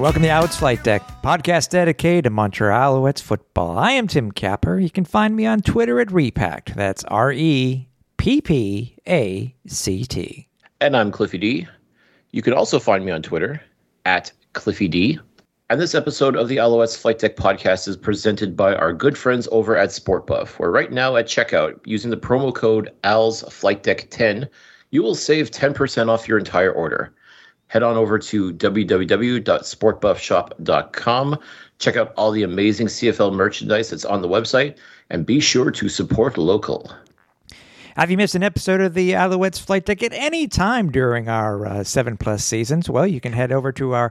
Welcome to Alouettes Flight Deck, podcast dedicated to Montreal Alouettes football. I am Tim Capper. You can find me on Twitter at Repact. That's R E P P A C T. And I'm Cliffy D. You can also find me on Twitter at Cliffy D. And this episode of the Alouettes Flight Deck podcast is presented by our good friends over at SportBuff, where right now at checkout, using the promo code ALS Flight Deck 10, you will save 10% off your entire order. Head on over to www.sportbuffshop.com. Check out all the amazing CFL merchandise that's on the website, and be sure to support local. Have you missed an episode of the Alouettes Flight Deck at any time during our uh, seven plus seasons? Well, you can head over to our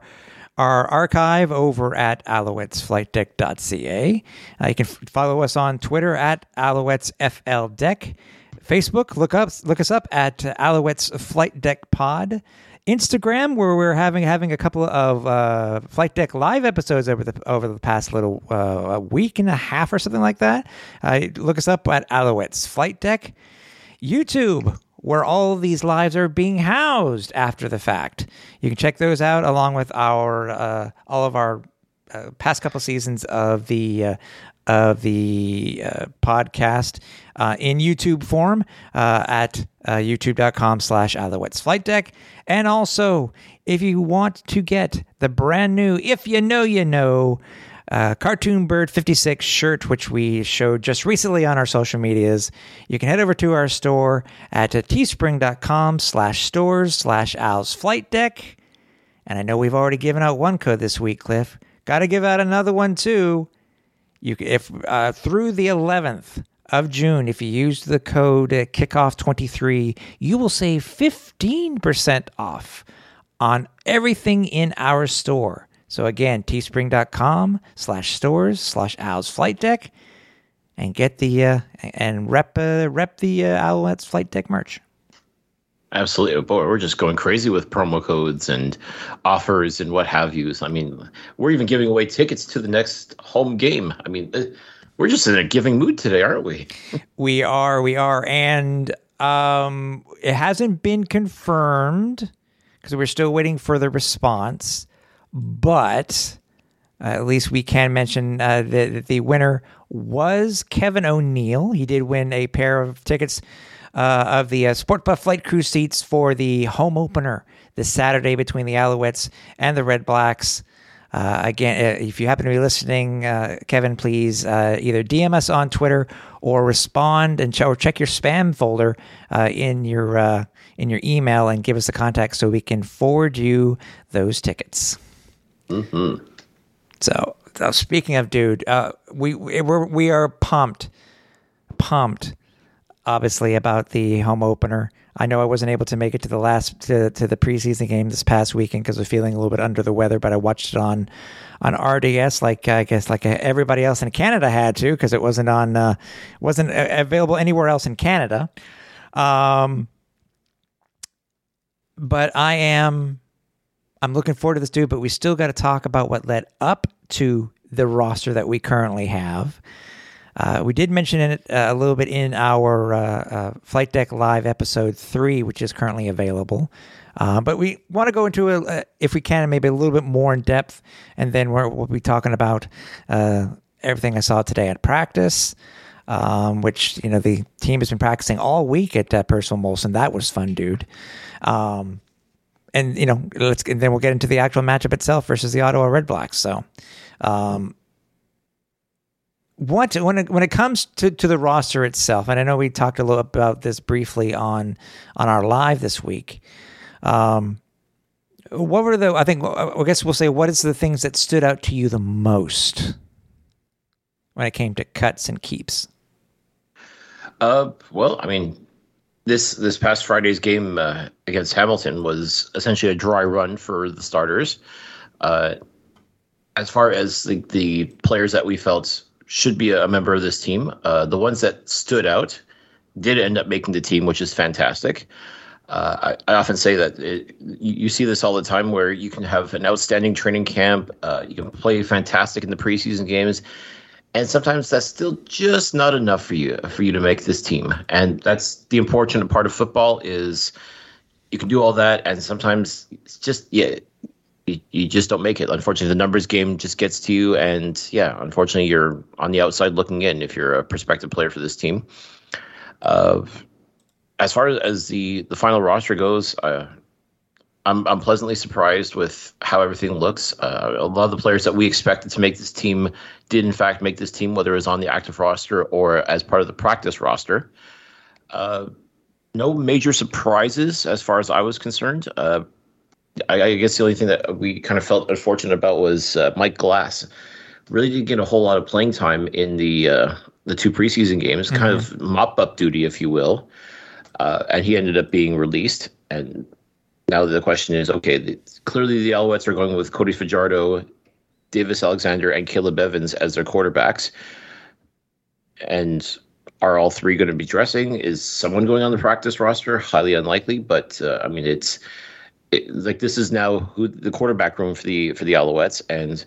our archive over at alouettesflightdeck.ca. Uh, you can f- follow us on Twitter at alouettesfldeck. Facebook, look up look us up at Alouettes Flight Deck Pod. Instagram, where we're having having a couple of uh, flight deck live episodes over the over the past little uh, a week and a half or something like that. Uh, look us up at Alouettes Flight Deck. YouTube, where all these lives are being housed after the fact. You can check those out along with our uh, all of our uh, past couple seasons of the uh, of the uh, podcast uh, in YouTube form uh, at uh, youtube.com slash Alouettes Flight Deck. And also, if you want to get the brand new, if you know, you know, uh, Cartoon Bird 56 shirt, which we showed just recently on our social medias. You can head over to our store at teespring.com slash stores slash owls flight deck. And I know we've already given out one code this week, Cliff. Got to give out another one too. You if uh, through the 11th of June, if you use the code uh, kickoff23, you will save 15% off on everything in our store. So again, teespring.com slash stores slash owls flight deck and get the uh, and rep uh, rep the uh, Alouettes flight deck merch. Absolutely. Boy, we're just going crazy with promo codes and offers and what have you. I mean, we're even giving away tickets to the next home game. I mean, uh, we're just in a giving mood today, aren't we? We are, we are, and um, it hasn't been confirmed because we're still waiting for the response. But uh, at least we can mention uh, that the winner was Kevin O'Neill. He did win a pair of tickets uh, of the uh, Sport Buff Flight Crew seats for the home opener this Saturday between the Alouettes and the Red Blacks. Uh, again, uh, if you happen to be listening, uh, Kevin, please uh, either DM us on Twitter or respond and ch- or check your spam folder uh, in your uh, in your email and give us the contact so we can forward you those tickets. So, uh, speaking of dude, uh, we we- we're, we are pumped, pumped, obviously about the home opener. I know I wasn't able to make it to the last to, to the preseason game this past weekend because I was feeling a little bit under the weather, but I watched it on on RDS like I guess like everybody else in Canada had to because it wasn't on uh, wasn't uh, available anywhere else in Canada. Um, but I am I'm looking forward to this dude, but we still got to talk about what led up to the roster that we currently have. Uh, we did mention it uh, a little bit in our uh, uh, Flight Deck Live episode three, which is currently available. Uh, but we want to go into a, uh, if we can, maybe a little bit more in depth, and then we're, we'll be talking about uh, everything I saw today at practice, um, which you know the team has been practicing all week at uh, Percival Molson. That was fun, dude. Um, and you know, let's and then we'll get into the actual matchup itself versus the Ottawa Red Blacks. So, um, what when it, when it comes to, to the roster itself, and I know we talked a little about this briefly on on our live this week. Um, what were the? I think I guess we'll say what is the things that stood out to you the most when it came to cuts and keeps. Uh, well, I mean, this this past Friday's game uh, against Hamilton was essentially a dry run for the starters. Uh, as far as the, the players that we felt should be a member of this team. Uh, the ones that stood out did end up making the team, which is fantastic. Uh, I, I often say that it, you, you see this all the time where you can have an outstanding training camp, uh, you can play fantastic in the preseason games, and sometimes that's still just not enough for you for you to make this team. And that's the unfortunate part of football is you can do all that, and sometimes it's just yeah. You, just don't make it. Unfortunately, the numbers game just gets to you, and yeah, unfortunately, you're on the outside looking in if you're a prospective player for this team. Uh, as far as the the final roster goes, uh, I'm I'm pleasantly surprised with how everything looks. Uh, a lot of the players that we expected to make this team did in fact make this team, whether it was on the active roster or as part of the practice roster. Uh, no major surprises as far as I was concerned. Uh, I, I, guess the only thing that we kind of felt unfortunate about was uh, Mike Glass. Really didn't get a whole lot of playing time in the uh, the two preseason games, mm-hmm. kind of mop up duty, if you will. Uh, and he ended up being released. And now the question is, okay, the, clearly the Alouettes are going with Cody Fajardo, Davis Alexander, and Caleb Evans as their quarterbacks. And are all three going to be dressing? Is someone going on the practice roster? Highly unlikely, but uh, I mean, it's it, like this is now who the quarterback room for the for the Alouettes, and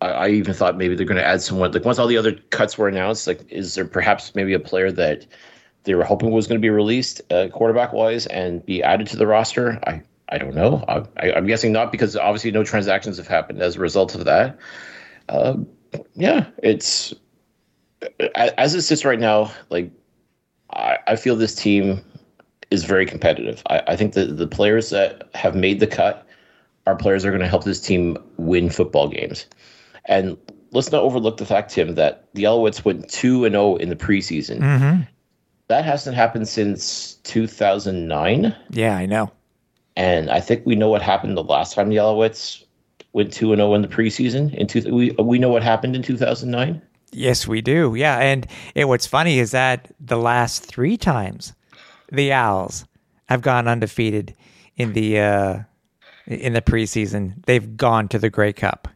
I, I even thought maybe they're going to add someone. Like once all the other cuts were announced, like is there perhaps maybe a player that they were hoping was going to be released uh, quarterback wise and be added to the roster. I I don't know. I, am guessing not because obviously no transactions have happened as a result of that. Uh, yeah, it's as it sits right now. Like I, I feel this team is very competitive. I, I think that the players that have made the cut are players that are going to help this team win football games. And let's not overlook the fact, Tim, that the Alouettes went two and zero oh in the preseason. Mm-hmm that hasn't happened since 2009. Yeah, I know. And I think we know what happened the last time the Alouettes went 2 and 0 in the preseason. In two, we we know what happened in 2009. Yes, we do. Yeah, and it, what's funny is that the last 3 times the Owls have gone undefeated in the uh, in the preseason, they've gone to the Grey Cup.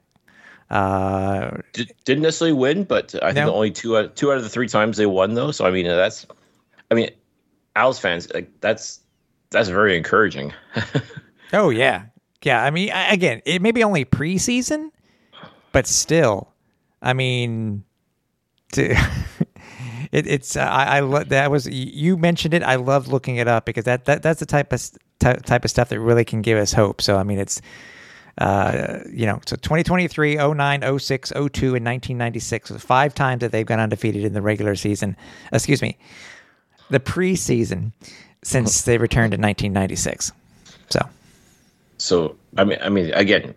Uh, Did, not necessarily win, but I think no. only two out, two out of the three times they won, though. So I mean, that's I mean, Owls fans, like that's that's very encouraging. oh yeah, yeah. I mean, again, it may be only preseason, but still, I mean, to, it, it's uh, I, I lo- that was you mentioned it. I love looking it up because that, that that's the type of type of stuff that really can give us hope. So I mean, it's uh, you know, so 2023, 09, 06, 02, and 1996. was Five times that they've gone undefeated in the regular season. Excuse me the preseason since they returned in 1996. So, so I mean, I mean, again,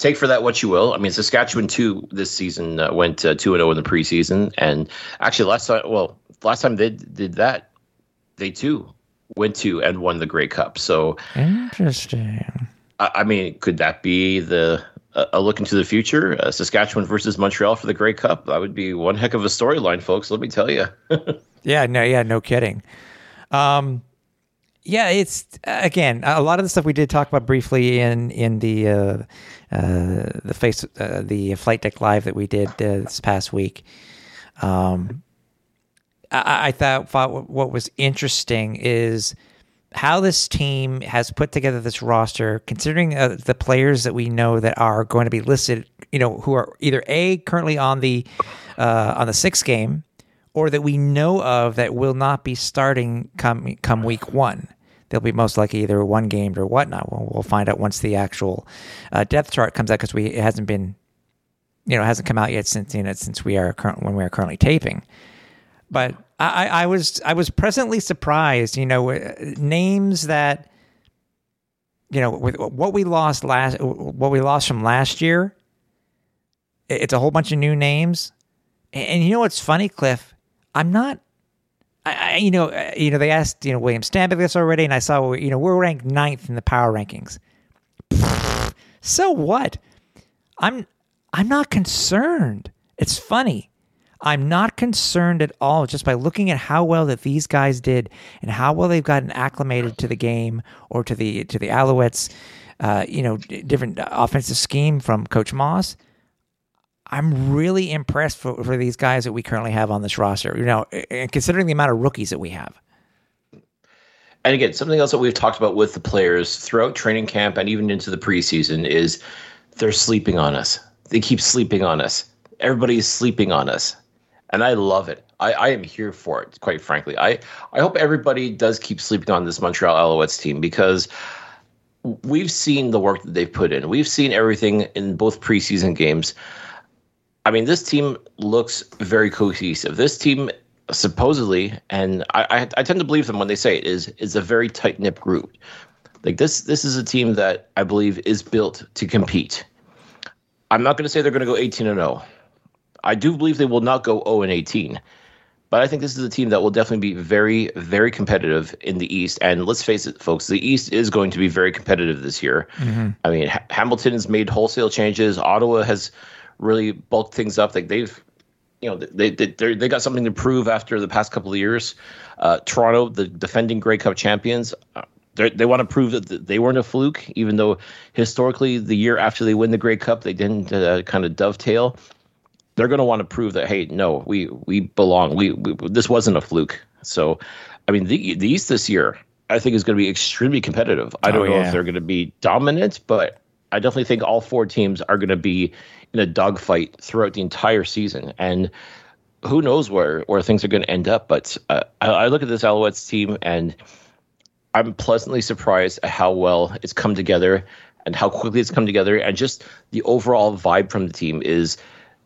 take for that what you will. I mean, Saskatchewan too this season uh, went uh, two and zero oh in the preseason, and actually last time, well, last time they did that, they too went to and won the Grey Cup. So interesting. I, I mean, could that be the a look into the future. Uh, Saskatchewan versus Montreal for the Grey Cup. That would be one heck of a storyline, folks. Let me tell you. Yeah, no, yeah, no kidding. Um, yeah, it's again a lot of the stuff we did talk about briefly in in the uh, uh, the face uh, the flight deck live that we did uh, this past week. Um, I, I thought, thought what was interesting is how this team has put together this roster, considering uh, the players that we know that are going to be listed, you know, who are either a currently on the uh, on the sixth game or that we know of that will not be starting come come week one. They'll be most likely either one gamed or whatnot. We'll, we'll find out once the actual uh, depth chart comes out because we it hasn't been, you know, hasn't come out yet since you know since we are current when we are currently taping. But I, I was I was presently surprised. You know, names that you know with what we lost last what we lost from last year. It's a whole bunch of new names, and you know what's funny, Cliff? I'm not. I, I, you know, uh, you know, they asked you know William Stanback this already, and I saw you know we're ranked ninth in the power rankings. So what? I'm I'm not concerned. It's funny. I'm not concerned at all just by looking at how well that these guys did and how well they've gotten acclimated to the game or to the to the Alouettes, uh, you know, different offensive scheme from Coach Maas. I'm really impressed for, for these guys that we currently have on this roster. You know, considering the amount of rookies that we have. And again, something else that we've talked about with the players throughout training camp and even into the preseason is they're sleeping on us. They keep sleeping on us. Everybody's sleeping on us. And I love it. I, I am here for it, quite frankly. I, I hope everybody does keep sleeping on this Montreal Alouettes team because we've seen the work that they've put in. We've seen everything in both preseason games. I mean, this team looks very cohesive. This team supposedly, and I, I, I tend to believe them when they say it, is is a very tight knit group. Like this, this is a team that I believe is built to compete. I'm not going to say they're going to go 18 and 0. I do believe they will not go 0 and 18. But I think this is a team that will definitely be very, very competitive in the East. And let's face it, folks, the East is going to be very competitive this year. Mm-hmm. I mean, ha- Hamilton has made wholesale changes. Ottawa has really bulked things up. Like they've, you know, they they they're- got something to prove after the past couple of years. Uh, Toronto, the defending Grey Cup champions, uh, they're- want to prove that they weren't a fluke, even though historically the year after they win the Grey Cup, they didn't uh, kind of dovetail they're going to want to prove that hey no we we belong we, we this wasn't a fluke so i mean the, the east this year i think is going to be extremely competitive i don't Oh, know yeah. if they're going to be dominant but i definitely think all four teams are going to be in a dogfight throughout the entire season and who knows where where things are going to end up but uh, I, I look at this alouettes team and i'm pleasantly surprised at how well it's come together and how quickly it's come together and just the overall vibe from the team is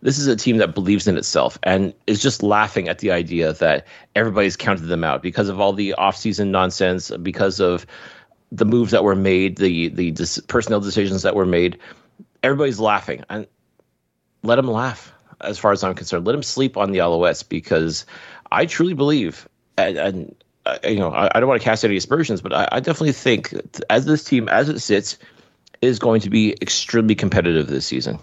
this is a team that believes in itself and is just laughing at the idea that everybody's counted them out because of all the offseason nonsense, because of the moves that were made, the the dis- personnel decisions that were made. Everybody's laughing, and let them laugh. As far as I'm concerned, let them sleep on the Alouettes because I truly believe, and, and uh, you know, I, I don't want to cast any aspersions, but I, I definitely think as this team, as it sits, is going to be extremely competitive this season.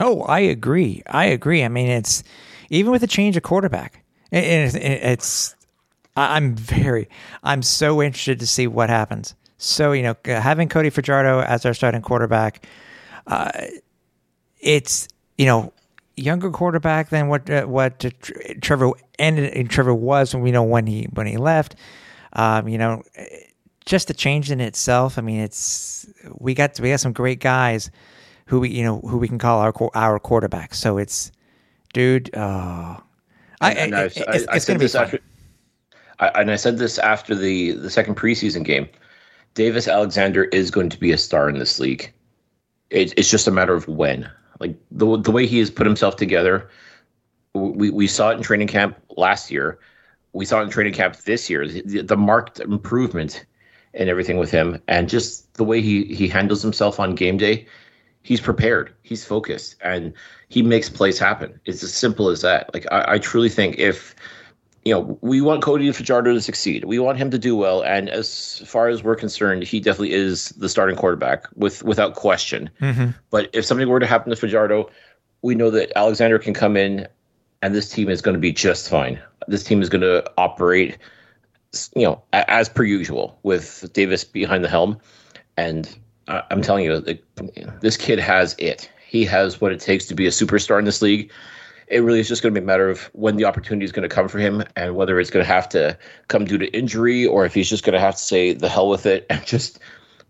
Oh, I agree. I agree. I mean, it's even with a change of quarterback, it, it- it's. I- I'm very. I'm so interested to see what happens. So you know, having Cody Fajardo as our starting quarterback, uh, it's you know younger quarterback than what uh, what uh, Trevor ended. Trevor was when we know when he when he left. Um, you know, just the change in itself. I mean, it's we got we got some great guys who we you know who we can call our our quarterback. So it's dude. Oh, I, And I, I, it's, I, it's said gonna be fun. after, I, and I said this after the the second preseason game. Davis Alexander is going to be a star in this league. It, it's just a matter of when. Like the the way he has put himself together, we we saw it in training camp last year. We saw it in training camp this year. The, the marked improvement and everything with him, and just the way he he handles himself on game day. He's prepared. He's focused, and he makes plays happen. It's as simple as that. Like I, I truly think if you know, we want Cody Fajardo to succeed. We want him to do well. And as far as we're concerned, he definitely is the starting quarterback with without question. Mm-hmm. But if something were to happen to Fajardo, we know that Alexander can come in and this team is going to be just fine. This team is going to operate, you know, as per usual with Davis behind the helm. And I'm telling you, this kid has it. He has what it takes to be a superstar in this league it really is just going to be a matter of when the opportunity is going to come for him and whether it's going to have to come due to injury or if he's just going to have to say the hell with it and just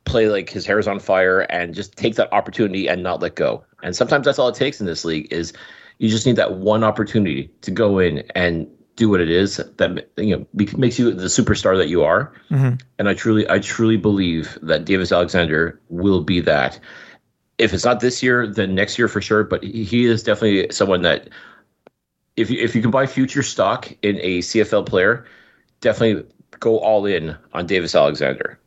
play like his hair is on fire and just take that opportunity and not let go. And sometimes that's all it takes in this league is you just need that one opportunity to go in and do what it is that you know makes you the superstar that you are. Mm-hmm. And I truly I truly believe that Davis Alexander will be that if it's not this year, then next year for sure. But he is definitely someone that, if you, if you can buy future stock in a CFL player, definitely go all in on Davis Alexander.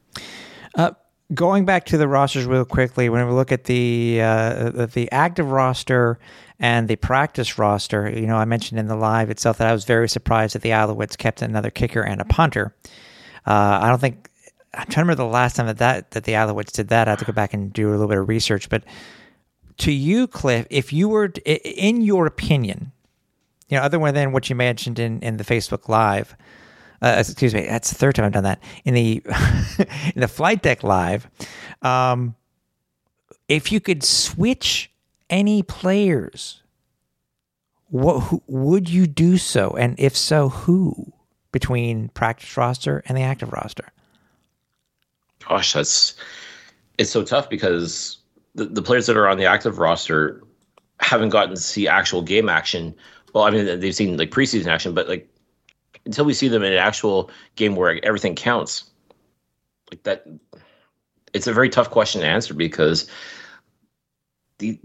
going back to the rosters real quickly, when we look at the uh, the- active roster and the practice roster, you know, I mentioned in the live itself that I was very surprised that the Alouettes kept another kicker and a punter. Uh, I don't think I'm trying to remember the last time that, that that the Alouettes did that. I have to go back and do a little bit of research. But to you, Cliff, if you were, in your opinion, you know, other than what you mentioned in, in the Facebook Live, uh, excuse me, that's the third time I've done that in the in the flight deck live. Um, if you could switch any players, what who, would you do so? And if so, who between practice roster and the active roster? Gosh, that's it's so tough because the, the players that are on the active roster haven't gotten to see actual game action. Well, I mean, they've seen like preseason action, but like until we see them in an actual game where everything counts, like that, it's a very tough question to answer because the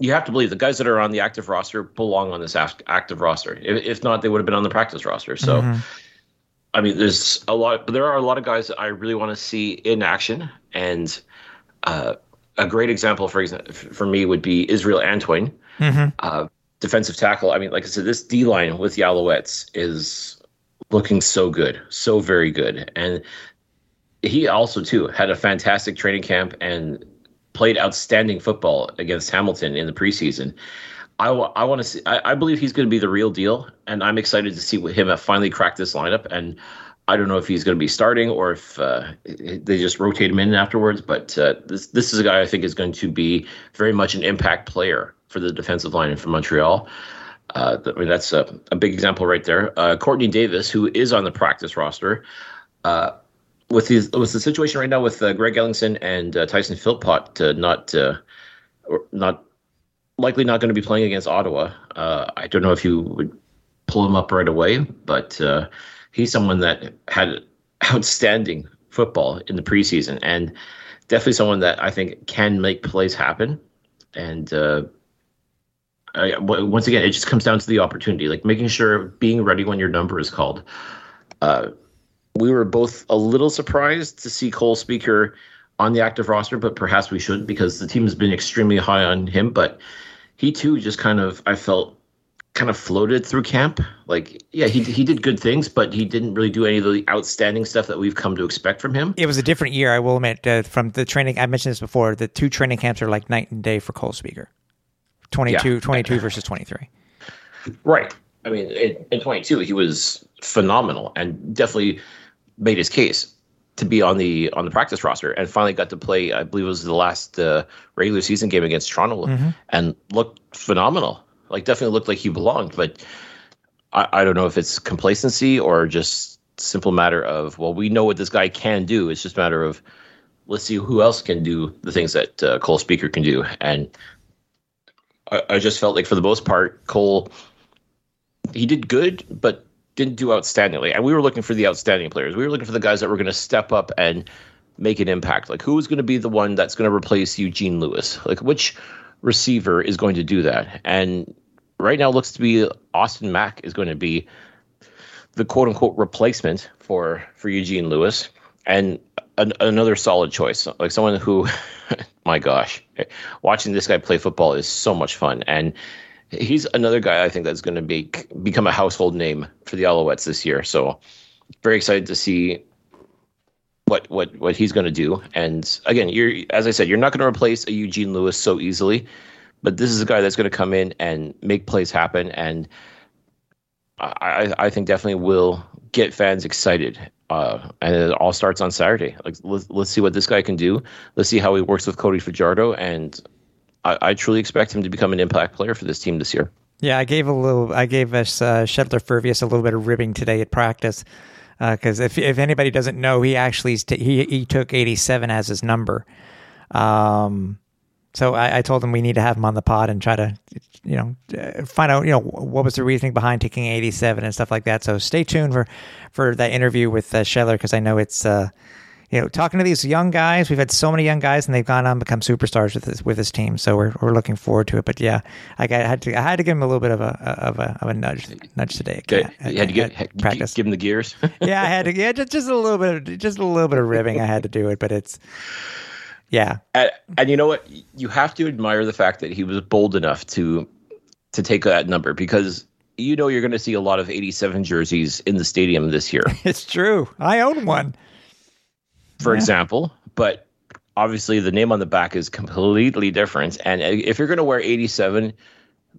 you have to believe the guys that are on the active roster belong on this active roster. If, if not, they would have been on the practice roster. So, mm-hmm. I mean, there's a lot. There are a lot of guys that I really want to see in action, and uh, a great example for for me would be Israel Antwine, uh, defensive tackle. I mean, like I said, this D line with the Alouettes is looking so good, so very good, and he also too had a fantastic training camp and played outstanding football against Hamilton in the preseason. I, I want to see. I, I believe he's going to be the real deal, and I'm excited to see what him finally crack this lineup. And I don't know if he's going to be starting or if uh, they just rotate him in afterwards. But uh, this this is a guy I think is going to be very much an impact player for the defensive line and for Montreal. Uh, I mean, that's a, a big example right there. Uh, Courtney Davis, who is on the practice roster, uh, with his with the situation right now with uh, Greg Ellingson and Tyson Philpott not not likely not going to be playing against Ottawa. Uh, I don't know if you would pull him up right away, but uh, he's someone that had outstanding football in the preseason and definitely someone that I think can make plays happen. And uh, I, w- once again, it just comes down to the opportunity, like making sure being ready when your number is called. Uh, we were both a little surprised to see Cole Spieker on the active roster, but perhaps we should because the team has been extremely high on him. But he too just kind of, I felt, kind of floated through camp. Like, yeah, he he did good things, but he didn't really do any of the outstanding stuff that we've come to expect from him. It was a different year, I will admit. Uh, from the training, I mentioned this before. The two training camps are like night and day for Cole Spieker. 22, Yeah. 22 versus 23. Right. I mean, in, in 22, he was phenomenal and definitely made his case to be on the on the practice roster and finally got to play. I believe it was the last uh, regular season game against Toronto and looked phenomenal. Like definitely looked like he belonged. But I, I don't know if it's complacency or just simple matter of well, we know what this guy can do. It's just a matter of let's see who else can do the things that uh, Cole Spieker can do. And I, I just felt like for the most part, Cole he did good, but didn't do outstandingly. And we were looking for the outstanding players. We were looking for the guys that were going to step up and make an impact. Like who is going to be the one that's going to replace Eugene Lewis? Like which receiver is going to do that? And right now, looks to be Austin Mack is going to be the quote unquote replacement for for Eugene Lewis, and an, another solid choice, like someone who, my gosh, watching this guy play football is so much fun, and he's another guy I think that's going to be become a household name for the Alouettes this year. So very excited to see what what what he's going to do. And again, you're as I said, you're not going to replace a Eugene Lewis so easily, but this is a guy that's going to come in and make plays happen. And I I, think definitely will get fans excited. Uh, and it all starts on Saturday. Like let's let's see what this guy can do. Let's see how he works with Cody Fajardo, and I, I truly expect him to become an impact player for this team this year. Yeah, I gave a little. I gave us uh, Shedler a little bit of ribbing today at practice because if if anybody doesn't know, he actually st- he he took eighty seven as his number. Um, so I, I told him we need to have him on the pod and try to, you know, uh, find out you know what was the reasoning behind taking eighty seven and stuff like that. So stay tuned for for that interview with uh, Shedler because I know it's. Uh, you know, talking to these young guys, we've had so many young guys, and they've gone on and become superstars with this with this team. So we're we're looking forward to it. But yeah, I, got, I had to I had to give him a little bit of a of a of a nudge nudge today. Okay, at- you had to get practice. give him the gears. yeah, I had to. Yeah, just just a little bit, of, just a little bit of ribbing. I had to do it, but it's yeah, and, and you know what? You have to admire the fact that he was bold enough to to take that number because you know you're going to see a lot of 87 jerseys in the stadium this year, it's true. I own one. For example. But obviously, the name on the back is completely different. And if you're going to wear 87,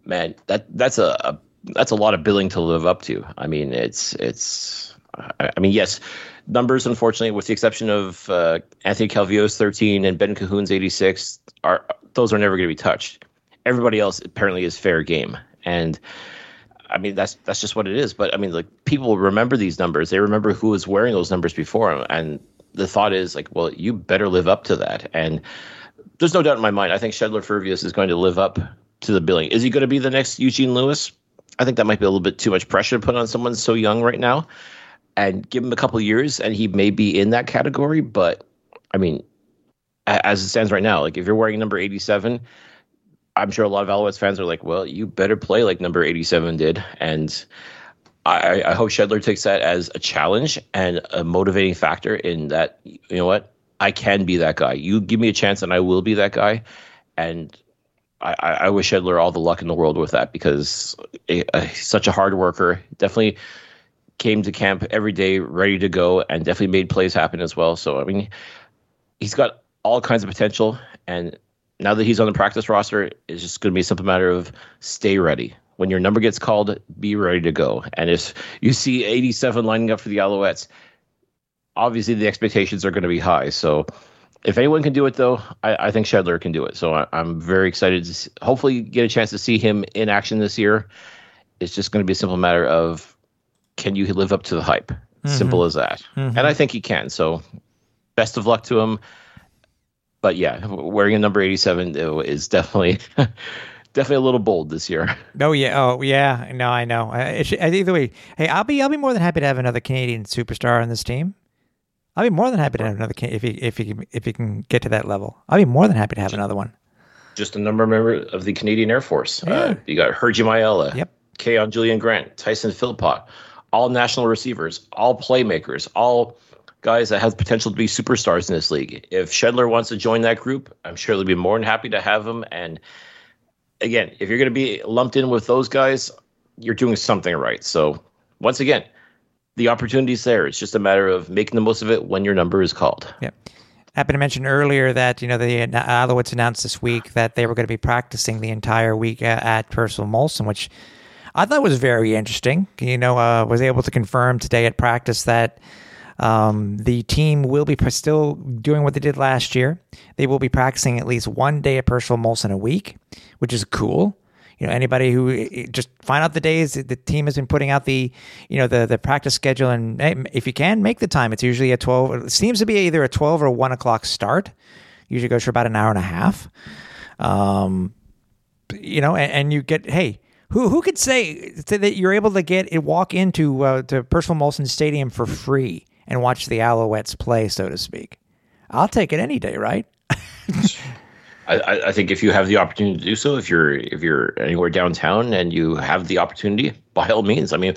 man, that that's a, a that's a lot of billing to live up to. I mean, it's it's. I I mean, yes, numbers. Unfortunately, with the exception of uh, Anthony Calvillo's 13 and Ben Cahoon's 86, are those are never going to be touched. everybody else apparently is fair game. And I mean that's that's just what it is. But I mean, like people remember these numbers. They remember who was wearing those numbers before, and the thought is like, well, you better live up to that. And there's no doubt in my mind. I think Shedler Furvius is going to live up to the billing. Is he going to be the next Eugene Lewis? I think that might be a little bit too much pressure to put on someone so young right now. And give him a couple years, and he may be in that category. But I mean, as it stands right now, like if you're wearing number 87, I'm sure a lot of Alouettes fans are like, well, you better play like number 87 did. And I, I hope Shedler takes that as a challenge and a motivating factor in that, you know what, I can be that guy. You give me a chance and I will be that guy. And I, I wish Shedler all the luck in the world with that because he's such a hard worker. Definitely came to camp every day ready to go and definitely made plays happen as well. So, I mean, he's got all kinds of potential. And now that he's on the practice roster, it's just going to be a simple matter of stay ready. When your number gets called, be ready to go. And if you see 87 lining up for the Alouettes, obviously the expectations are going to be high. So if anyone can do it, though, I, I think Shedler can do it. So I, am very excited to see, hopefully get a chance to see him in action this year. It's just going to be a simple matter of can you live up to the hype? Mm-hmm. Simple as that. And I think he can. So best of luck to him but yeah, wearing a number 87 is definitely definitely a little bold this year. Oh yeah, oh yeah. No, I know. Should, either way, hey, I'll be I'll be more than happy to have another Canadian superstar on this team. I'll be more than happy to have another if he if he if he can get to that level. I'll be more than happy to have another one. Just a number member of the Canadian Air Force. Yeah. Uh, you got Hergy Mayala, Yep. Kaion Julien-Grant, Tyson Philpott, all national receivers, all playmakers, all guys that have potential to be superstars in this league. If Shedler wants to join that group, I'm sure they'll be more than happy to have him. And again, if you're going to be lumped in with those guys, you're doing something right. So once again, the opportunity's there. It's just a matter of making the most of it when your number is called. Yeah. I happened to mention earlier that you know the Alouettes announced this week that they were going to be practicing the entire week at, at Percival Molson, which I thought was very interesting. You know, uh, was able to confirm today at practice that um, the team will be still doing what they did last year. They will be practicing at least one day at Percival Molson a week, which is cool. You know, anybody who just find out the days the team has been putting out the, you know, the the practice schedule, and if you can make the time, it's usually a twelve. It seems to be either a twelve or one o'clock start. Usually goes for about an hour and a half. Um, you know, and, and you get hey, who who could say, say that you're able to get walk into uh, to Percival Molson Stadium for free and watch the Alouettes play, so to speak? I'll take it any day, right? I, I think if you have the opportunity to do so, if you're if you're anywhere downtown and you have the opportunity, by all means. I mean,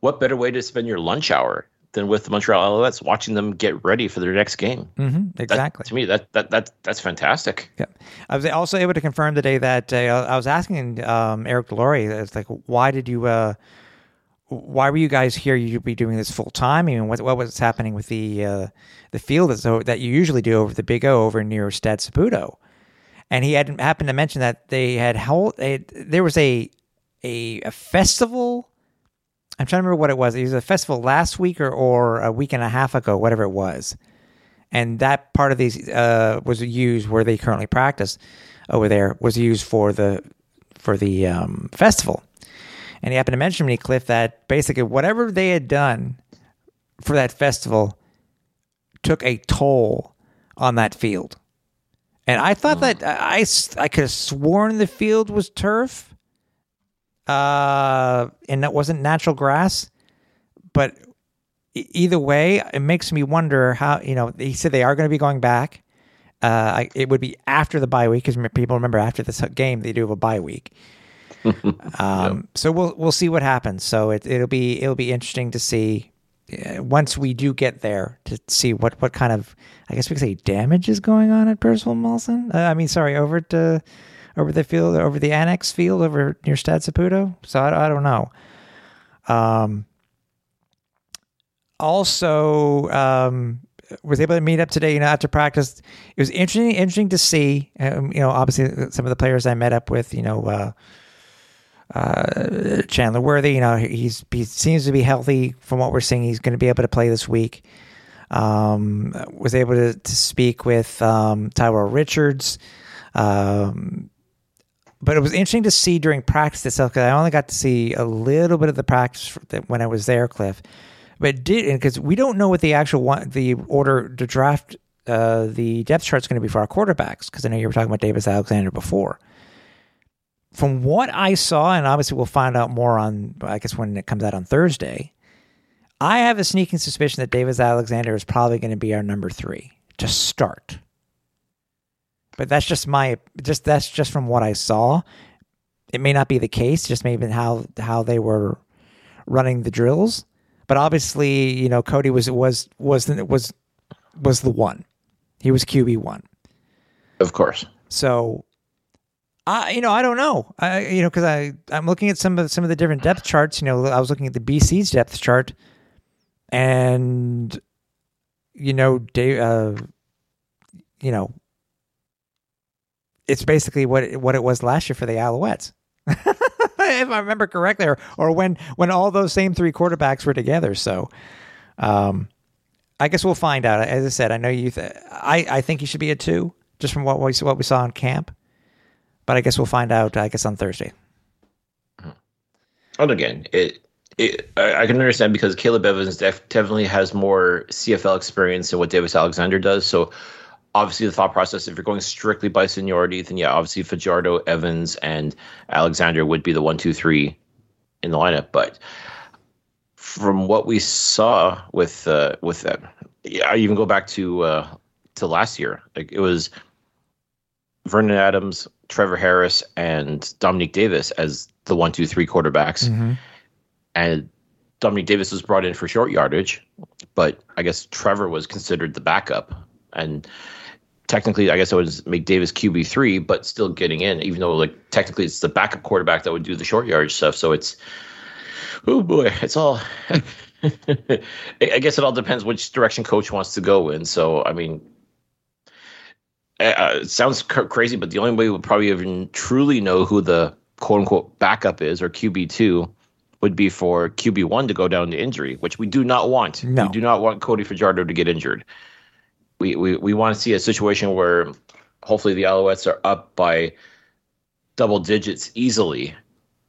what better way to spend your lunch hour than with the Montreal Alouettes, watching them get ready for their next game? Mm-hmm, That- exactly. to me, that that that that's fantastic. Yeah. I was also able to confirm today that uh, I was asking um, Eric Delory, it's like, why did you, uh, why were you guys here? You'd be doing this full time. I mean, what, what was happening with the uh, the field that, so, that you usually do over the Big O over near Stade Saputo? And he had happened to mention that they had held, there was a, a a festival. I'm trying to remember what it was. It was a festival last week or, or a week and a half ago, whatever it was and that part of these uh, was used where they currently practice over there was used for the for the um, festival. And he happened to mention to me, Cliff, that basically whatever they had done for that festival took a toll on that field. And I thought that I, I, could have sworn the field was turf, uh, and that wasn't natural grass. But either way, it makes me wonder how you know. He said they are going to be going back. Uh, it would be after the bye week because people remember after this game they do have a bye week. um, So we'll we'll see what happens. So it, it'll be it'll be interesting to see uh, once we do get there to see what what kind of I guess we could say damage is going on at Percival Molson. Uh, I mean, sorry, over to over the field over the annex field over near Stade Saputo. So I, I don't know. Um, also um, was able to meet up today. You know, after practice, it was interesting. Interesting to see. Um, you know, obviously some of the players I met up with. You know, uh, uh, Chandler Worthy. You know, he's he seems to be healthy from what we're seeing. He's going to be able to play this week. Um, was able to, to speak with um, Tyrell Richards. Um, but it was interesting to see during practice itself because I only got to see a little bit of the practice when I was there, Cliff. But did because we don't know what the actual one, the order to draft uh, the depth chart is going to be for our quarterbacks because I know you were talking about Davis Alexander before. From what I saw, and obviously we'll find out more on, I guess when it comes out on Thursday. I have a sneaking suspicion that Davis Alexander is probably going to be our number three to start. But that's just my just that's just from what I saw. It may not be the case, just maybe how how they were running the drills. But obviously, you know, Cody was was was was was the one. He was QB one. Of course. So, I you know I don't know. I you know because I I'm looking at some of some of the different depth charts. You know, I was looking at the BC's depth chart, and you know, Dave, uh, you know, it's basically what it, what it was last year for the Alouettes. if I remember correctly, or, or when when all those same three quarterbacks were together. So, um, I guess we'll find out. As I said, I know you. Th- I I think he should be a two, just from what we what we saw in camp. But I guess we'll find out. I guess on Thursday. And again, it, it I, I can understand because Caleb Evans def- definitely has more CFL experience than what Davis Alexander does. So obviously the thought process, if you're going strictly by seniority, then yeah, obviously Fajardo, Evans, and Alexander would be the one, two, three in the lineup. But from what we saw with uh, with that, yeah, I even go back to uh, to last year. Like it was Vernon Adams, Trevor Harris, and Dominique Davis as the one, two, three quarterbacks. Mm-hmm. And Dominique Davis was brought in for short yardage, but I guess Trevor was considered the backup. And technically, I guess I would make Davis QB three, but still getting in, even though like technically it's the backup quarterback that would do the short yardage stuff. So it's oh boy, it's all. I I guess it all depends which direction coach wants to go in. So I mean, uh, it sounds cr- crazy, but the only way we'll probably even truly know who the quote unquote backup is or QB two would be for QB one to go down to injury, which we do not want. No. We do not want Cody Fajardo to get injured. We we we want to see a situation where hopefully the Alouettes are up by double digits easily,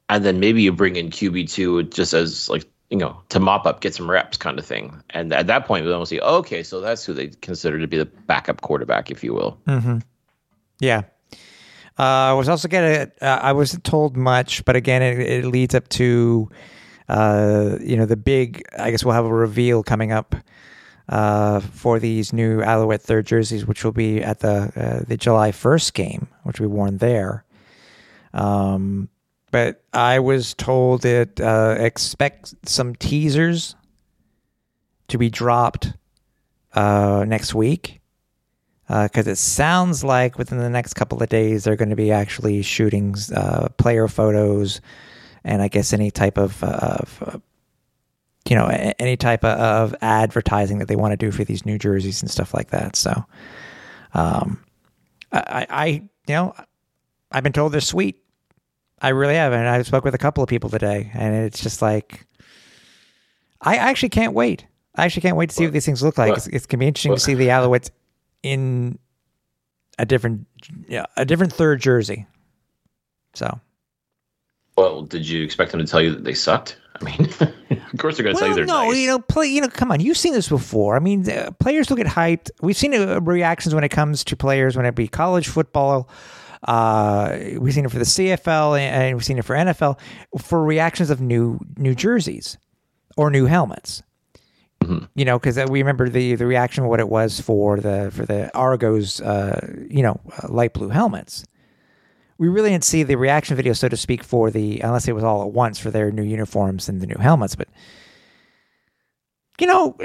and then maybe you bring in QB two just as like you know to mop up, get some reps, kind of thing. And at that point, we'll see. Okay, so that's who they consider to be the backup quarterback, if you will. Yeah. Uh, I was also getting. Uh, I wasn't told much, but again, it, it leads up to, uh, you know, the big. I guess we'll have a reveal coming up uh, for these new Alouette third jerseys, which will be at the uh, the July first game, which we worn there. Um, but I was told that uh, expect some teasers to be dropped uh, next week because it sounds like within the next couple of days they're going to be actually shooting uh, player photos and I guess any type of, of uh, you know any type of, advertising that they want to do for these new jerseys and stuff like that. So, um, I I- you know I've been told they're sweet. I really have, and I spoke with a couple of people today, and it's just like I actually can't wait. I actually can't wait to see what these things look like. Well- It's, it's gonna be interesting to see the Alouettes in a different, yeah, a different third jersey. So, Well, did you expect them to tell you that they sucked? I mean, of course they're going to tell you they're no, nice. you know, play. You know, come on, you've seen this before. I mean, uh, players will get hyped. We've seen uh, reactions when it comes to players when it be college football. Uh, we've seen it for the CFL and, we've seen it for NFL for reactions of new new jerseys or new helmets. You know, because we remember the the reaction of what it was for the for the Argos, uh, you know, uh, light blue helmets. We really didn't see the reaction video, so to speak, for the unless it was all at once for their new uniforms and the new helmets. But you know,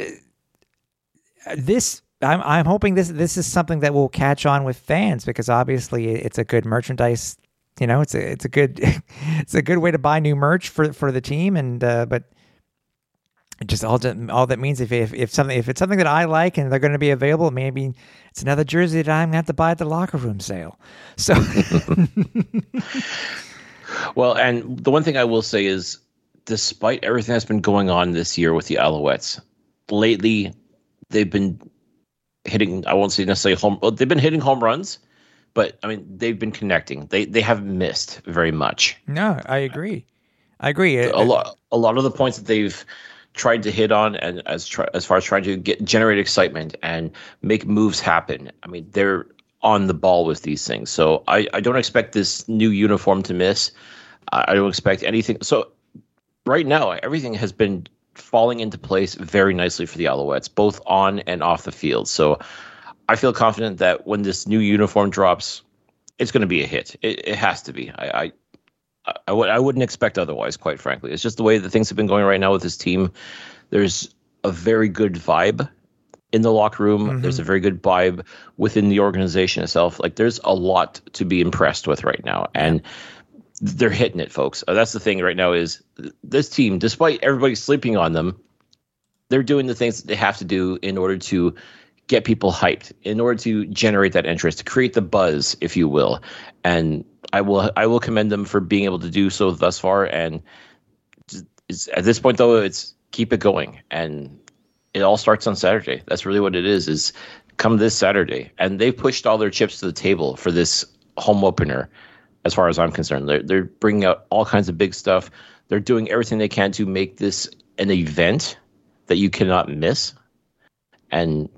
uh, this I'm I'm hoping this this is something that will catch on with fans because obviously it's a good merchandise. You know, it's a it's a good it's a good way to buy new merch for for the team, and uh, but just all all that means if, if if something if it's something that I like and they're going to be available, maybe it's another jersey that I'm going to have to buy at the locker room sale. So Well, and the one thing I will say is, despite everything that's been going on this year with the Alouettes, lately they've been hitting. I won't say necessarily home. Well, they've been hitting home runs, but I mean they've been connecting. They they haven't missed very much. No, I agree. I agree. A lot a lot of the points that they've tried to hit on and as try, as far as trying to get generate excitement and make moves happen. I mean they're on the ball with these things. So I, I don't expect this new uniform to miss. I don't expect anything. So right now everything has been falling into place very nicely for the Alouettes, both on and off the field. So I feel confident that when this new uniform drops, it's going to be a hit. It, it has to be. I, I I, w- I wouldn't expect otherwise, quite frankly. It's just the way that things have been going right now with this team. There's a very good vibe in the locker room. Mm-hmm. There's a very good vibe within the organization itself. Like there's a lot to be impressed with right now, and they're hitting it, folks. Uh, That's the thing right now is this team, despite everybody sleeping on them, they're doing the things that they have to do in order to get people hyped, in order to generate that interest, to create the buzz, if you will. And I will I will commend them for being able to do so thus far. And at this point, though, it's keep it going, and it all starts on Saturday. That's really what it is. Is come this Saturday, and they've pushed all their chips to the table for this home opener. As far as I'm concerned, they're they're bringing out all kinds of big stuff. They're doing everything they can to make this an event that you cannot miss, and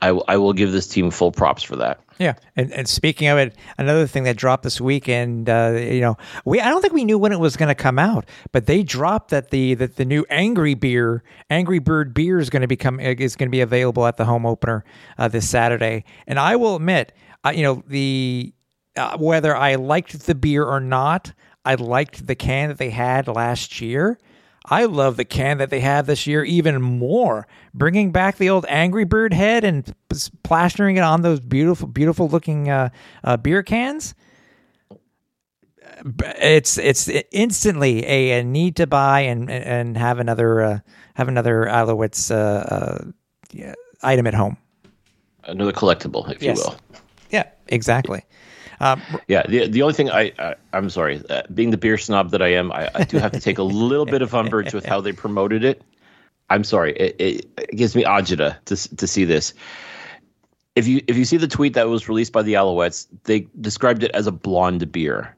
I, w- I will give this team full props for that. Yeah, and and speaking of it, another thing that dropped this weekend, uh, you know, we I don't think we knew when it was going to come out, but they dropped that the that the new Angry Beer, Angry Bird beer is going to become is going to be available at the home opener uh, this Saturday. And I will admit, uh, you know, the uh, whether I liked the beer or not, I liked the can that they had last year. I love the can that they have this year even more. Bringing back the old Angry Bird head and plastering it on those beautiful, beautiful looking uh, uh, beer cans. It's it's instantly a, a need to buy and and have another uh, have another Alouettes uh, uh, item at home. Another collectible, if Yes. you will. Yeah, exactly. Um, Yeah, the the only thing I, I I'm sorry, uh, being the beer snob that I am, I, I do have to take a little bit of umbrage with how they promoted it. I'm sorry, it, it, it gives me agita to to see this. If you if you see the tweet that was released by the Alouettes, they described it as a blonde beer,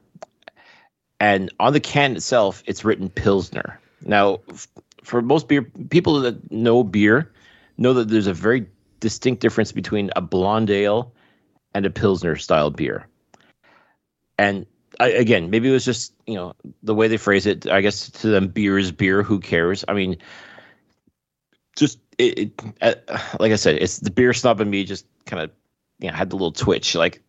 and on the can itself, it's written Pilsner. Now, f- for most beer people that know beer, know that there's a very distinct difference between a blonde ale and a Pilsner style beer and I, again, maybe it was just you know the way they phrase it. I guess to them, beer is beer. Who cares? I mean, just it, it uh, like I said, it's the beer snob in me. Just kind of you know had the little twitch. Like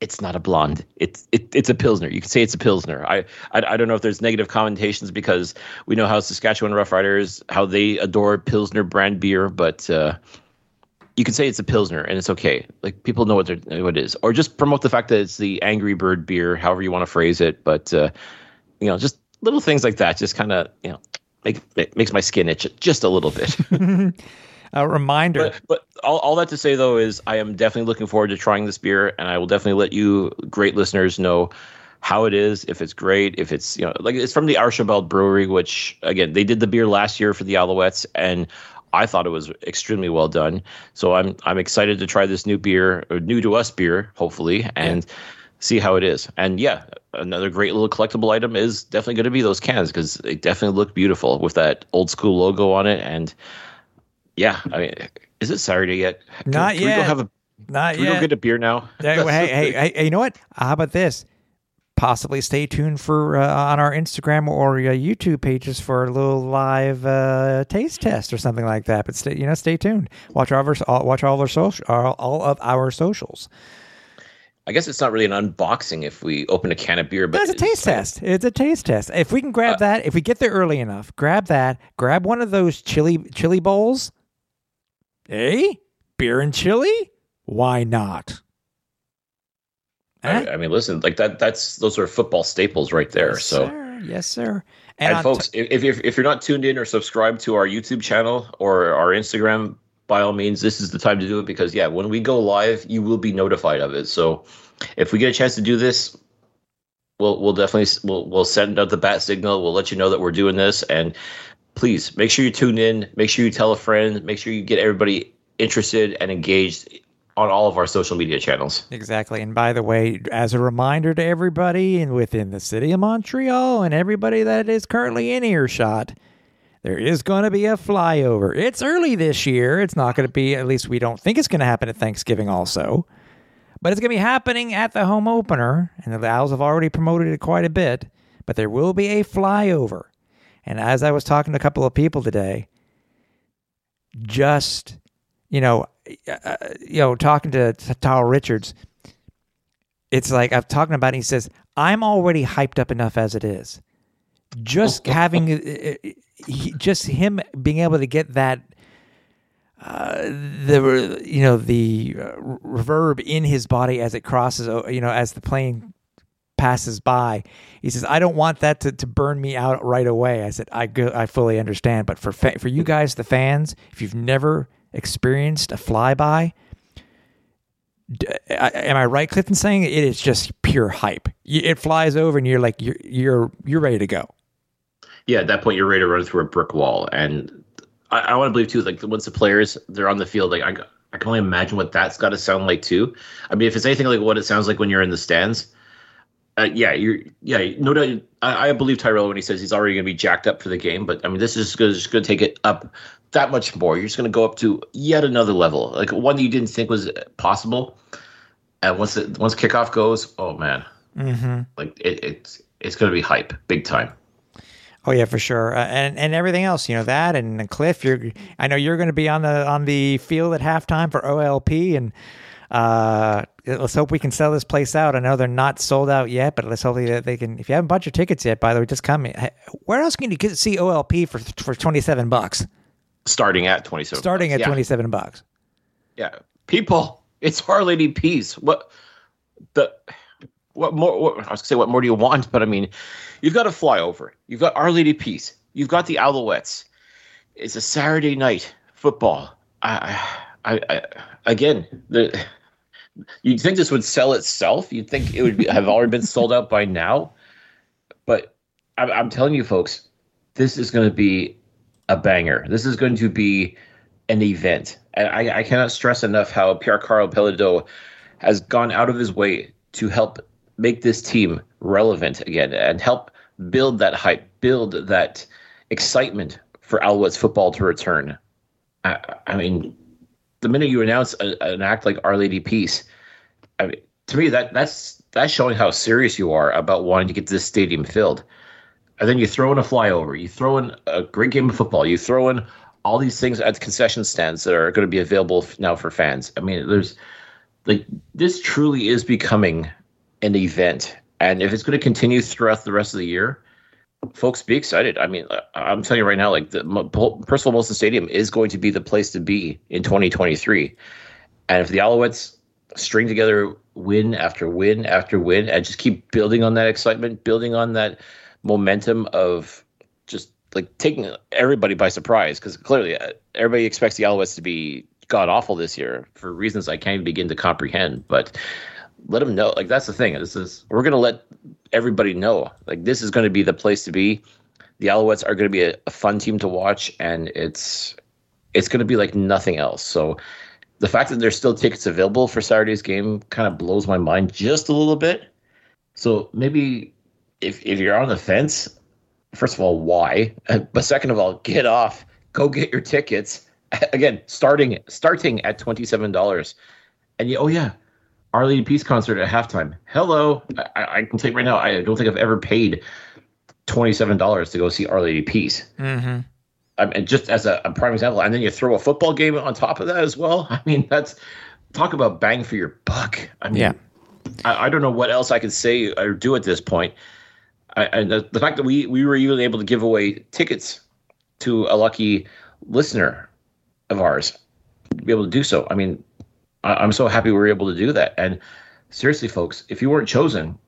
it's not a blonde. It's it, it's a pilsner. You can say it's a pilsner. I, I I don't know if there's negative connotations because we know how Saskatchewan Roughriders how they adore pilsner brand beer, but. uh you can say it's a pilsner and it's okay. Like people know what, they're, what it is, or just promote the fact that it's the Angry Bird beer, however you want to phrase it. But uh, you know, just little things like that, just kind of you know, make it makes my skin itch just a little bit. a reminder. but but all, all that to say though is I am definitely looking forward to trying this beer, and I will definitely let you great listeners know how it is, if it's great, if it's you know like it's from the Archibald Brewery, which again they did the beer last year for the Alouettes, and I thought it was extremely well done. So I'm I'm excited to try this new beer, or new to us beer, hopefully, and see how it is. And yeah, another great little collectible item is definitely going to be those cans because they definitely look beautiful with that old school logo on it. And yeah, I mean, is it Saturday yet? Can- Not can We yet. go have a, Not can we yet. go get a beer now? Hey, hey, the hey, thing. hey, hey, you know what? How about this? Possibly stay tuned for uh, on our Instagram or uh, YouTube pages for a little live uh, taste test or something like that. But stay, you know, stay tuned. Watch all of our all, watch all of our social all, all of our socials. I guess it's not really an unboxing if we open a can of beer, but But it's a taste test. It's a taste test. If we can grab that, if we get there early enough, grab that. Grab one of those chili chili bowls. Hey, beer and chili. Why not? Huh? I, eh? I mean, listen, like that. That's those are football staples right there. Yes, so. sir. yes, sir. And, on folks, if, if, if you're not tuned in or subscribed to our YouTube channel or our Instagram, by all means, this is the time to do it because, yeah, when we go live, you will be notified of it. So if we get a chance to do this, we'll, we'll definitely, we'll, we'll send out the bat signal. We'll let you know that we're doing this. And please make sure you tune in, make sure you tell a friend, make sure you get everybody interested and engaged on all of our social media channels. Exactly. And by the way, as a reminder to everybody and within the city of Montreal and everybody that is currently in earshot, there is going to be a flyover. It's early this year. It's not going to be, at least we don't think it's going to happen at Thanksgiving also. But it's going to be happening at the home opener. And the Owls have already promoted it quite a bit. But there will be a flyover. And as I was talking to a couple of people today, just, you know, uh, you know, talking to, to Tyrell Richards, it's like I'm talking about. It, he says, "I'm already hyped up enough as it is. Just having, uh, uh, he, just him being able to get that, uh, the you know the uh, reverb in his body as it crosses, you know, as the plane passes by. He says, "I don't want that to, to burn me out right away." I said, "I go, I fully understand, but for fa- for you guys, the fans, if you've never experienced a flyby, am I right, Clifton, saying it is just pure hype? It flies over, and you're like, you're you're you're ready to go. Yeah, at that point you're ready to run through a brick wall, and I, I want to believe too. Like once the players they're on the field, like I, I can only imagine what that's got to sound like too. I mean, if it's anything like what it sounds like when you're in the stands, uh, yeah, you're yeah, no doubt. I, I believe Tyrell when he says he's already going to be jacked up for the game, but I mean, this is just going to take it up that much more. You're just going to go up to yet another level, like one that you didn't think was possible. And once it, once kickoff goes, oh man, Mm-hmm. like it, it's it's going to be hype, big time. Oh yeah, for sure, uh, and and everything else, you know that, and Cliff, you're, I know you're going to be on the on the field at halftime for OLP, and uh, let's hope we can sell this place out. I know they're not sold out yet, but let's hope that they can. If you haven't bought your tickets yet, by the way, just come. Where else can you get, see OLP for for twenty seven bucks? Starting at twenty seven. Starting at yeah. twenty seven bucks. Yeah, people, it's Our Lady Peace. What the? What more? What, I was gonna say, what more do you want? But I mean, you've got a flyover. You've got Our Lady Peace. You've got the Alouettes. It's a Saturday night football. I, I, I again, the. You'd think this would sell itself. You'd think it would be, have already been sold out by now. But I'm, I'm telling you, folks, this is going to be a banger. This is going to be an event. And I, I cannot stress enough how Pierre Karl Péladeau has gone out of his way to help make this team relevant again and help build that hype, build that excitement for Alouettes football to return. I, I mean, the minute you announce a, an act like Our Lady Peace, I mean, to me that that's that's showing how serious you are about wanting to get this stadium filled. And then you throw in a flyover, you throw in a great game of football, you throw in all these things at concession stands that are going to be available now for fans. I mean, there's like this truly is becoming an event, and if it's going to continue throughout the rest of the year, folks, be excited. I mean, I'm telling you right now, like the Percival Molson Stadium is going to be the place to be in 2023, and if the Alouettes string together win after win after win and just keep building on that excitement, building on that momentum of just like taking everybody by surprise because clearly uh, everybody expects the Alouettes to be god awful this year for reasons I can't even begin to comprehend. But let them know, like that's the thing. This is we're gonna let everybody know, like this is going to be the place to be. The Alouettes are going to be a, a fun team to watch, and it's it's going to be like nothing else. So the fact that there's still tickets available for Saturday's game kind of blows my mind just a little bit. So maybe if if you're on the fence, first of all, why? But second of all, get off. Go get your tickets. Again, starting starting at twenty seven dollars. And you, oh yeah, Our Lady Peace concert at halftime. Hello, I, I I can tell you right now, I don't think I've ever paid twenty seven dollars to go see Our Lady Peace. Mm-hmm. I mean, just as a, a prime example, and then you throw a football game on top of that as well. I mean, that's talk about bang for your buck. I mean, Yeah. I, I don't know what else I could say or do at this point. I, and the, the fact that we we were even able to give away tickets to a lucky listener of ours to be able to do so. I mean, I, I'm so happy we were able to do that. And seriously, folks, if you weren't chosen,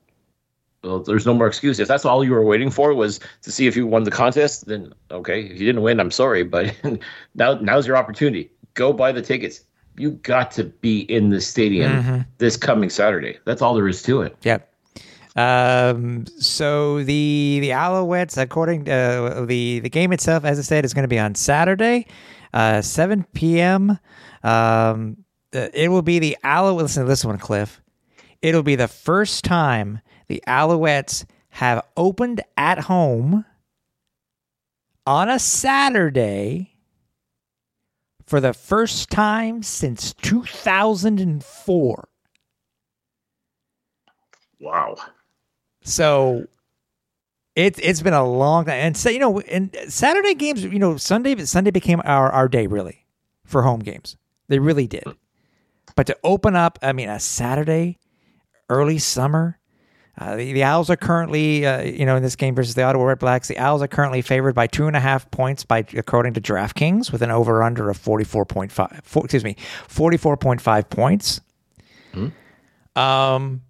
well, there's no more excuse. If that's all you were waiting for was to see if you won the contest, then okay. If you didn't win, I'm sorry, but now now's your opportunity. Go buy the tickets. You got to be in the stadium mm-hmm. this coming Saturday. That's all there is to it. Yep. Um, so the the Alouettes, according to uh, the the game itself, as I said, is going to be on Saturday, uh, 7 p.m. Um, it will be the Alouettes. Listen to this one, Cliff. It'll be the first time the Alouettes have opened at home on a Saturday for the first time since 2004. Wow. So it's it's been a long time, and so you know, and Saturday games, you know, Sunday Sunday became our our day really for home games. They really did. But to open up, I mean, a Saturday, early summer. Uh, the, the Owls are currently, uh, you know, in this game versus the Ottawa Red Blacks, the Owls are currently favored by two and a half points by according to DraftKings with an over under of forty four point five. Excuse me, forty four point five points. Um,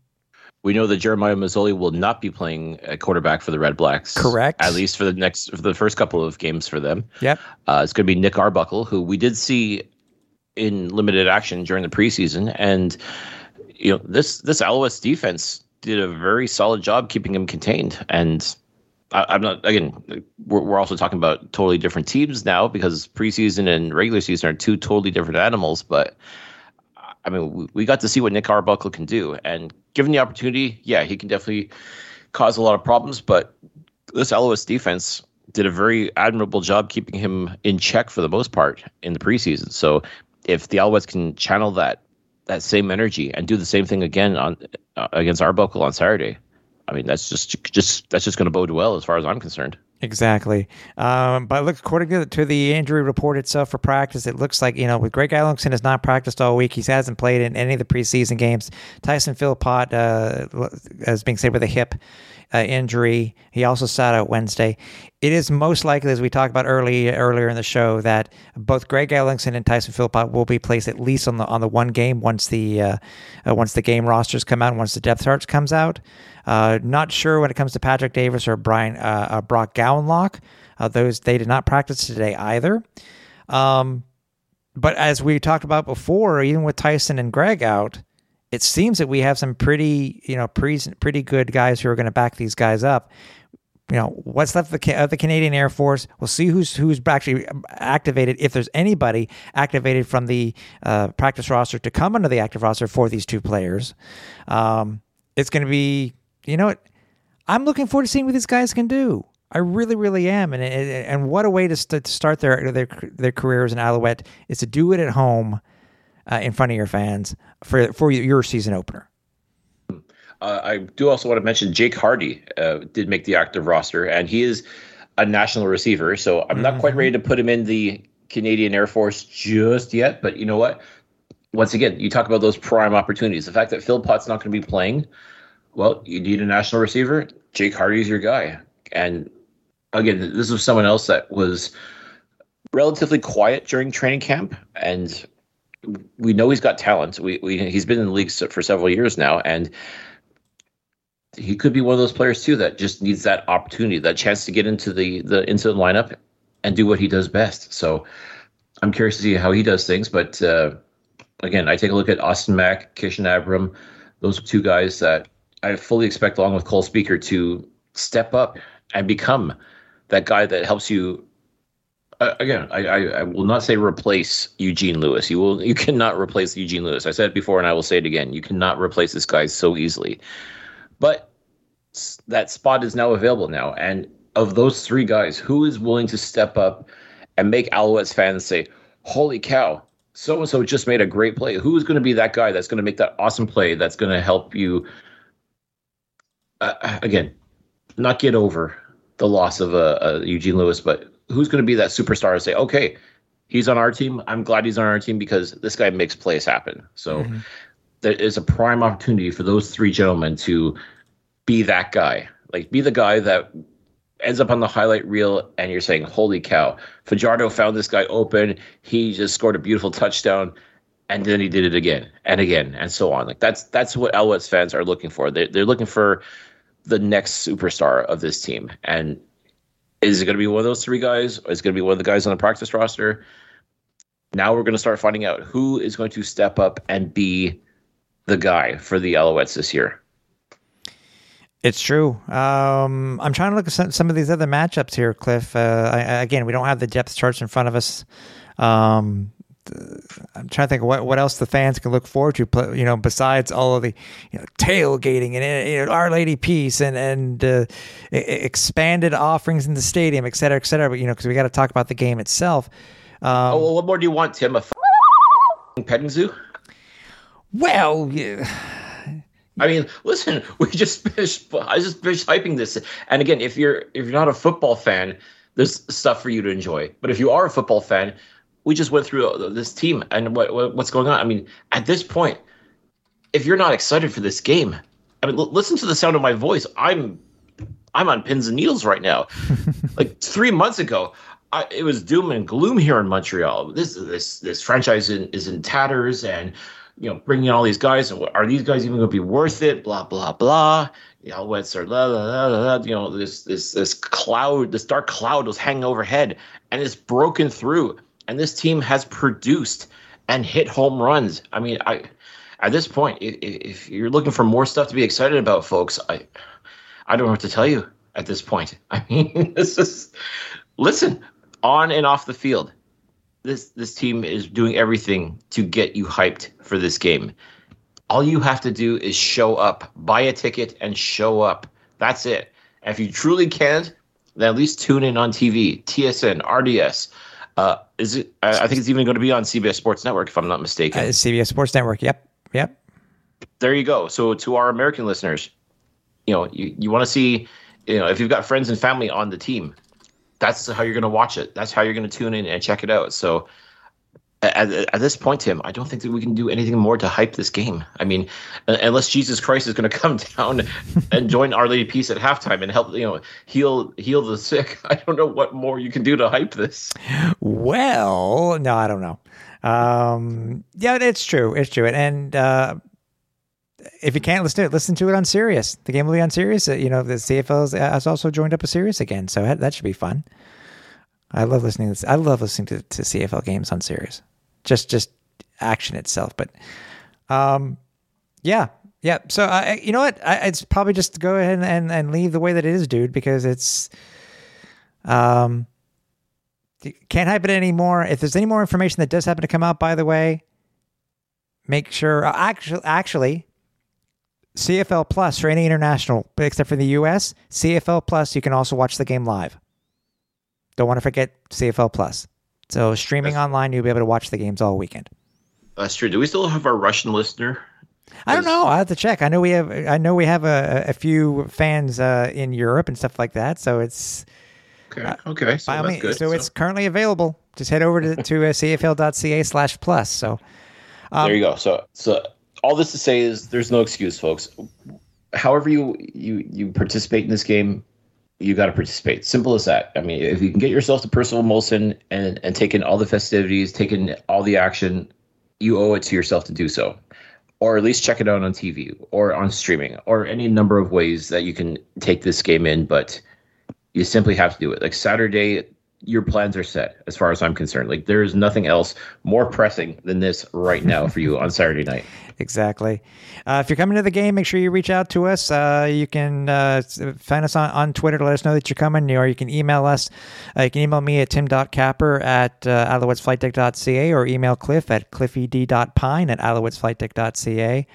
We know that Jeremiah Masoli will not be playing a quarterback for the Red Blacks. Correct. At least for the next, for the first couple of games for them. yep. Uh, it's going to be Nick Arbuckle, who we did see in limited action during the preseason, and you know this this Alouettes defense did a very solid job keeping him contained. And I, I'm not again, we're, we're also talking about totally different teams now because preseason and regular season are two totally different animals. But I mean, we, got to see what Nick Arbuckle can do, and given the opportunity, yeah, he can definitely cause a lot of problems. But this Alouettes defense did a very admirable job keeping him in check for the most part in the preseason. So if the Alouettes can channel that that same energy and do the same thing again on uh, against Arbuckle on Saturday, I mean that's just just that's just going to bode well as far as I'm concerned. Exactly. Um, but look, according to, the injury report itself for practice, it looks like, you know, with Greg Ellingson has not practiced all week. He hasn't played in any of the preseason games. Tyson Philpot, uh, as being said with a hip uh, injury, he also sat out Wednesday. It is most likely, as we talked about early earlier in the show, that both Greg Ellingson and Tyson Philpot will be placed at least on the on the one game once the uh, uh, once the game rosters come out, once the depth charts comes out. Uh, not sure when it comes to Patrick Davis or Brian uh, uh, Brock Gowanlock. Those they did not practice today either. Um, but as we talked about before, even with Tyson and Greg out, it seems that we have some pretty you know pre- pretty good guys who are going to back these guys up. You know what's left of the, of the Canadian Air Force. We'll see who's who's actually activated. If there's anybody activated from the uh, practice roster to come under the active roster for these two players, um, it's going to be you know what I'm looking forward to seeing what these guys can do. I really, really am, and and, what a way to start their their their careers in Alouette is to do it at home uh, in front of your fans for for your season opener. Uh, I do also want to mention Jake Harty uh, did make the active roster, and he is a national receiver. So I'm not quite ready to put him in the Canadian Air Force just yet. But you know what? Once again, you talk about those prime opportunities. The fact that Philpot's not going to be playing, well, you need a national receiver. Jake Harty is your guy. And again, this was someone else that was relatively quiet during training camp, and we know he's got talent. We, we he's been in the league for several years now, and he could be one of those players too that just needs that opportunity, that chance to get into the the into the lineup and do what he does best. So I'm curious to see how he does things. But uh, again, I take a look at Austin Mack, Kishan Abram, those two guys that I fully expect, along with Cole Spieker, to step up and become that guy that helps you. Uh, again, I, I, I will not say replace Eugene Lewis. You will you cannot replace Eugene Lewis. I said it before, and I will say it again. You cannot replace this guy so easily. But that spot is now available now, and of those three guys, who is willing to step up and make Alouettes fans say, "Holy cow!" So and so just made a great play. Who is going to be that guy that's going to make that awesome play that's going to help you? Uh, again, not get over the loss of uh, uh, Eugene Lewis, but who's going to be that superstar and say, okay, he's on our team. I'm glad he's on our team because this guy makes plays happen. So there is a prime opportunity for those three gentlemen to be that guy, like be the guy that ends up on the highlight reel and you're saying, holy cow, Fajardo found this guy open. He just scored a beautiful touchdown. And then he did it again and again and so on. Like that's that's what Alouettes fans are looking for. They're, they're looking for the next superstar of this team. And is it going to be one of those three guys? Or is it going to be one of the guys on the practice roster? Now we're going to start finding out who is going to step up and be the guy for the Alouettes this year. It's true. Um, I'm trying to look at some, some of these other matchups here, Cliff. Uh, I, again, we don't have the depth charts in front of us. Um, I'm trying to think of what what else the fans can look forward to. You know, besides all of the you know tailgating and you know Our Lady Peace and and uh, expanded offerings in the stadium, et cetera, et cetera. But you know, because we got to talk about the game itself. Um, Oh, well, what more do you want, Tim? A f- petting zoo? Well, yeah, I mean, listen, we just finished. I just finished hyping this, and again, if you're if you're not a football fan, there's stuff for you to enjoy. But if you are a football fan, we just went through uh, this team and what, what what's going on. I mean, at this point, if you're not excited for this game, I mean, l- listen to the sound of my voice. I'm I'm on pins and needles right now. like three months ago, I, it was doom and gloom here in Montreal. This this this franchise in, is in tatters, and you know, bringing all these guys. Are these guys even going to be worth it? Blah blah blah. The Alouettes are blah, blah, blah, blah, blah. You know, this this this cloud, this dark cloud was hanging overhead, and it's broken through. And this team has produced and hit home runs. I mean, I at this point, if, if you're looking for more stuff to be excited about, folks, I I don't know what to tell you at this point. I mean, this is listen on and off the field. This this team is doing everything to get you hyped for this game. All you have to do is show up, buy a ticket, and show up. That's it. And if you truly can't, then at least tune in on TV, TSN, RDS. Uh, is it? I, I think it's even going to be on CBS Sports Network, if I'm not mistaken uh, CBS Sports Network. Yep, yep. there you go. So to our American listeners, you know, you, you want to see, you know, if you've got friends and family on the team, that's how you're going to watch it. That's how you're going to tune in and check it out. So at, at this point, Tim, I don't think that we can do anything more to hype this game. I mean, unless Jesus Christ is going to come down and join Our Lady Peace at halftime and help, you know, heal heal the sick. I don't know what more you can do to hype this. Well, no, I don't know. Um, yeah, it's true. It's true. And uh, if you can't listen to it, listen to it on Sirius. The game will be on Sirius. Uh, You know, the CFL has also joined up a Sirius again, so that, should be fun. I love listening. To. I love listening to, to CFL games on Sirius. Just just action itself, but um, yeah, yeah. So I, you know what? I, it's probably just go ahead and, and and leave the way that it is, dude, because it's um can't hype it anymore. If there's any more information that does happen to come out, by the way, make sure. uh, Actually, actually, CFL Plus for any international, except for the U.S. CFL Plus, you can also watch the game live. Don't want to forget CFL Plus. So streaming online, you'll be able to watch the games all weekend. That's true. Do we still have our Russian listener? I don't know. I have to check. I know we have. I know we have a, a few fans uh, in Europe and stuff like that. So it's Okay. Okay. So by all that's means- good. so it's currently available. Just head over to, to uh, cfl.ca slash plus. So Um, there you go. So so all this to say is there's no excuse, folks. However you you you participate in this game, you got to participate. Simple as that. I mean, if you can get yourself to Percival Molson and and take in all the festivities, take in all the action, you owe it to yourself to do so. Or at least check it out on TV or on streaming or any number of ways that you can take this game in, but you simply have to do it. Like Saturday, your plans are set as far as I'm concerned. Like there is nothing else more pressing than this right now for you on Saturday night. Exactly. Uh, if you're coming to the game, make sure you reach out to us. Uh, you can uh, find us on, on Twitter to let us know that you're coming, or you can email us. Uh, you can email me at tim.capper at uh, alouettesflightdeck.ca or email cliff at cliffyd.pine at alouettesflightdeck.ca.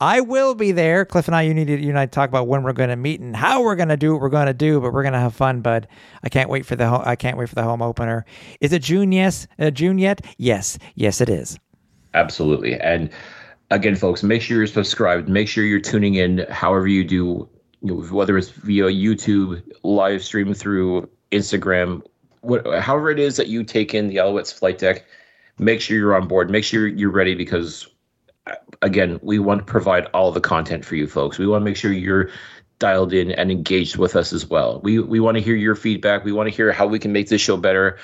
I will be there. Cliff and I, you need to, you and I talk about when we're going to meet and how we're going to do what we're going to do, but we're going to have fun, bud. I can't wait for the, ho- I can't wait for the home opener. Is it June? Yes. Uh, June yet? Yes. Yes, it is. Absolutely. And again, folks, make sure you're subscribed. Make sure you're tuning in however you do, you know, whether it's via YouTube, live stream through Instagram, what, however it is that you take in the Alouettes flight deck. Make sure you're on board. Make sure you're ready because, again, we want to provide all the content for you folks. We want to make sure you're dialed in and engaged with us as well. We we want to hear your feedback. We want to hear how we can make this show better.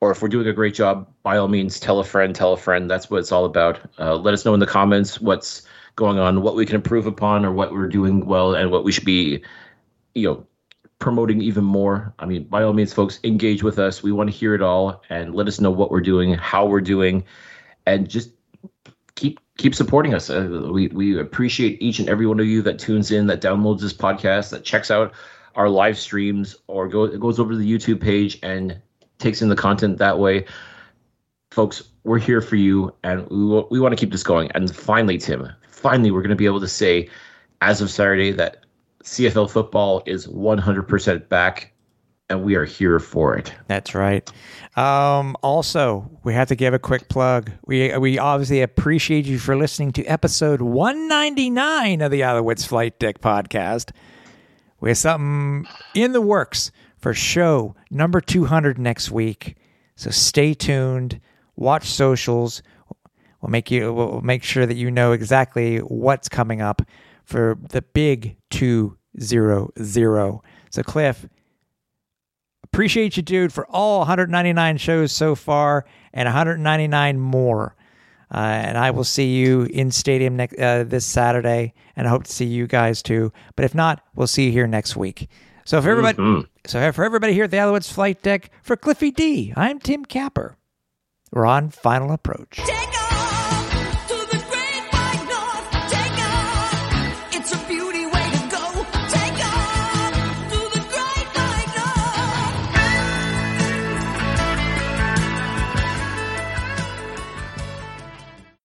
Or if we're doing a great job, by all means, tell a friend, tell a friend. That's what it's all about. Uh, let us know in the comments what's going on, what we can improve upon, or what we're doing well, and what we should be, you know, promoting even more. I mean, by all means, folks, engage with us. We want to hear it all and let us know what we're doing, how we're doing, and just keep supporting us. Uh, we we appreciate each and every one of you that tunes in, that downloads this podcast, that checks out our live streams, or go, goes over to the YouTube page and takes in the content that way. folks, we're here for you, and we, we want to keep this going. And finally, Tim, finally, we're going to be able to say, as of Saturday, that CFL football is 100% back, and we are here for it. That's right. Um, also, we have to give a quick plug. We we obviously appreciate you for listening to episode 199 of the Alouettes Flight Deck podcast. We have something in the works for show number 200 next week. So stay tuned. Watch socials. We'll make you. We'll make sure that you know exactly what's coming up for the big two zero zero. So Cliff, appreciate you, dude, for all 199 shows so far and 199 more. Uh, and I will see you in stadium next uh, this Saturday, and I hope to see you guys too. But if not, we'll see you here next week. So for everybody, so for everybody here at the Alouettes Flight Deck, for Cliffy D, I'm Tim Capper. We're on final approach.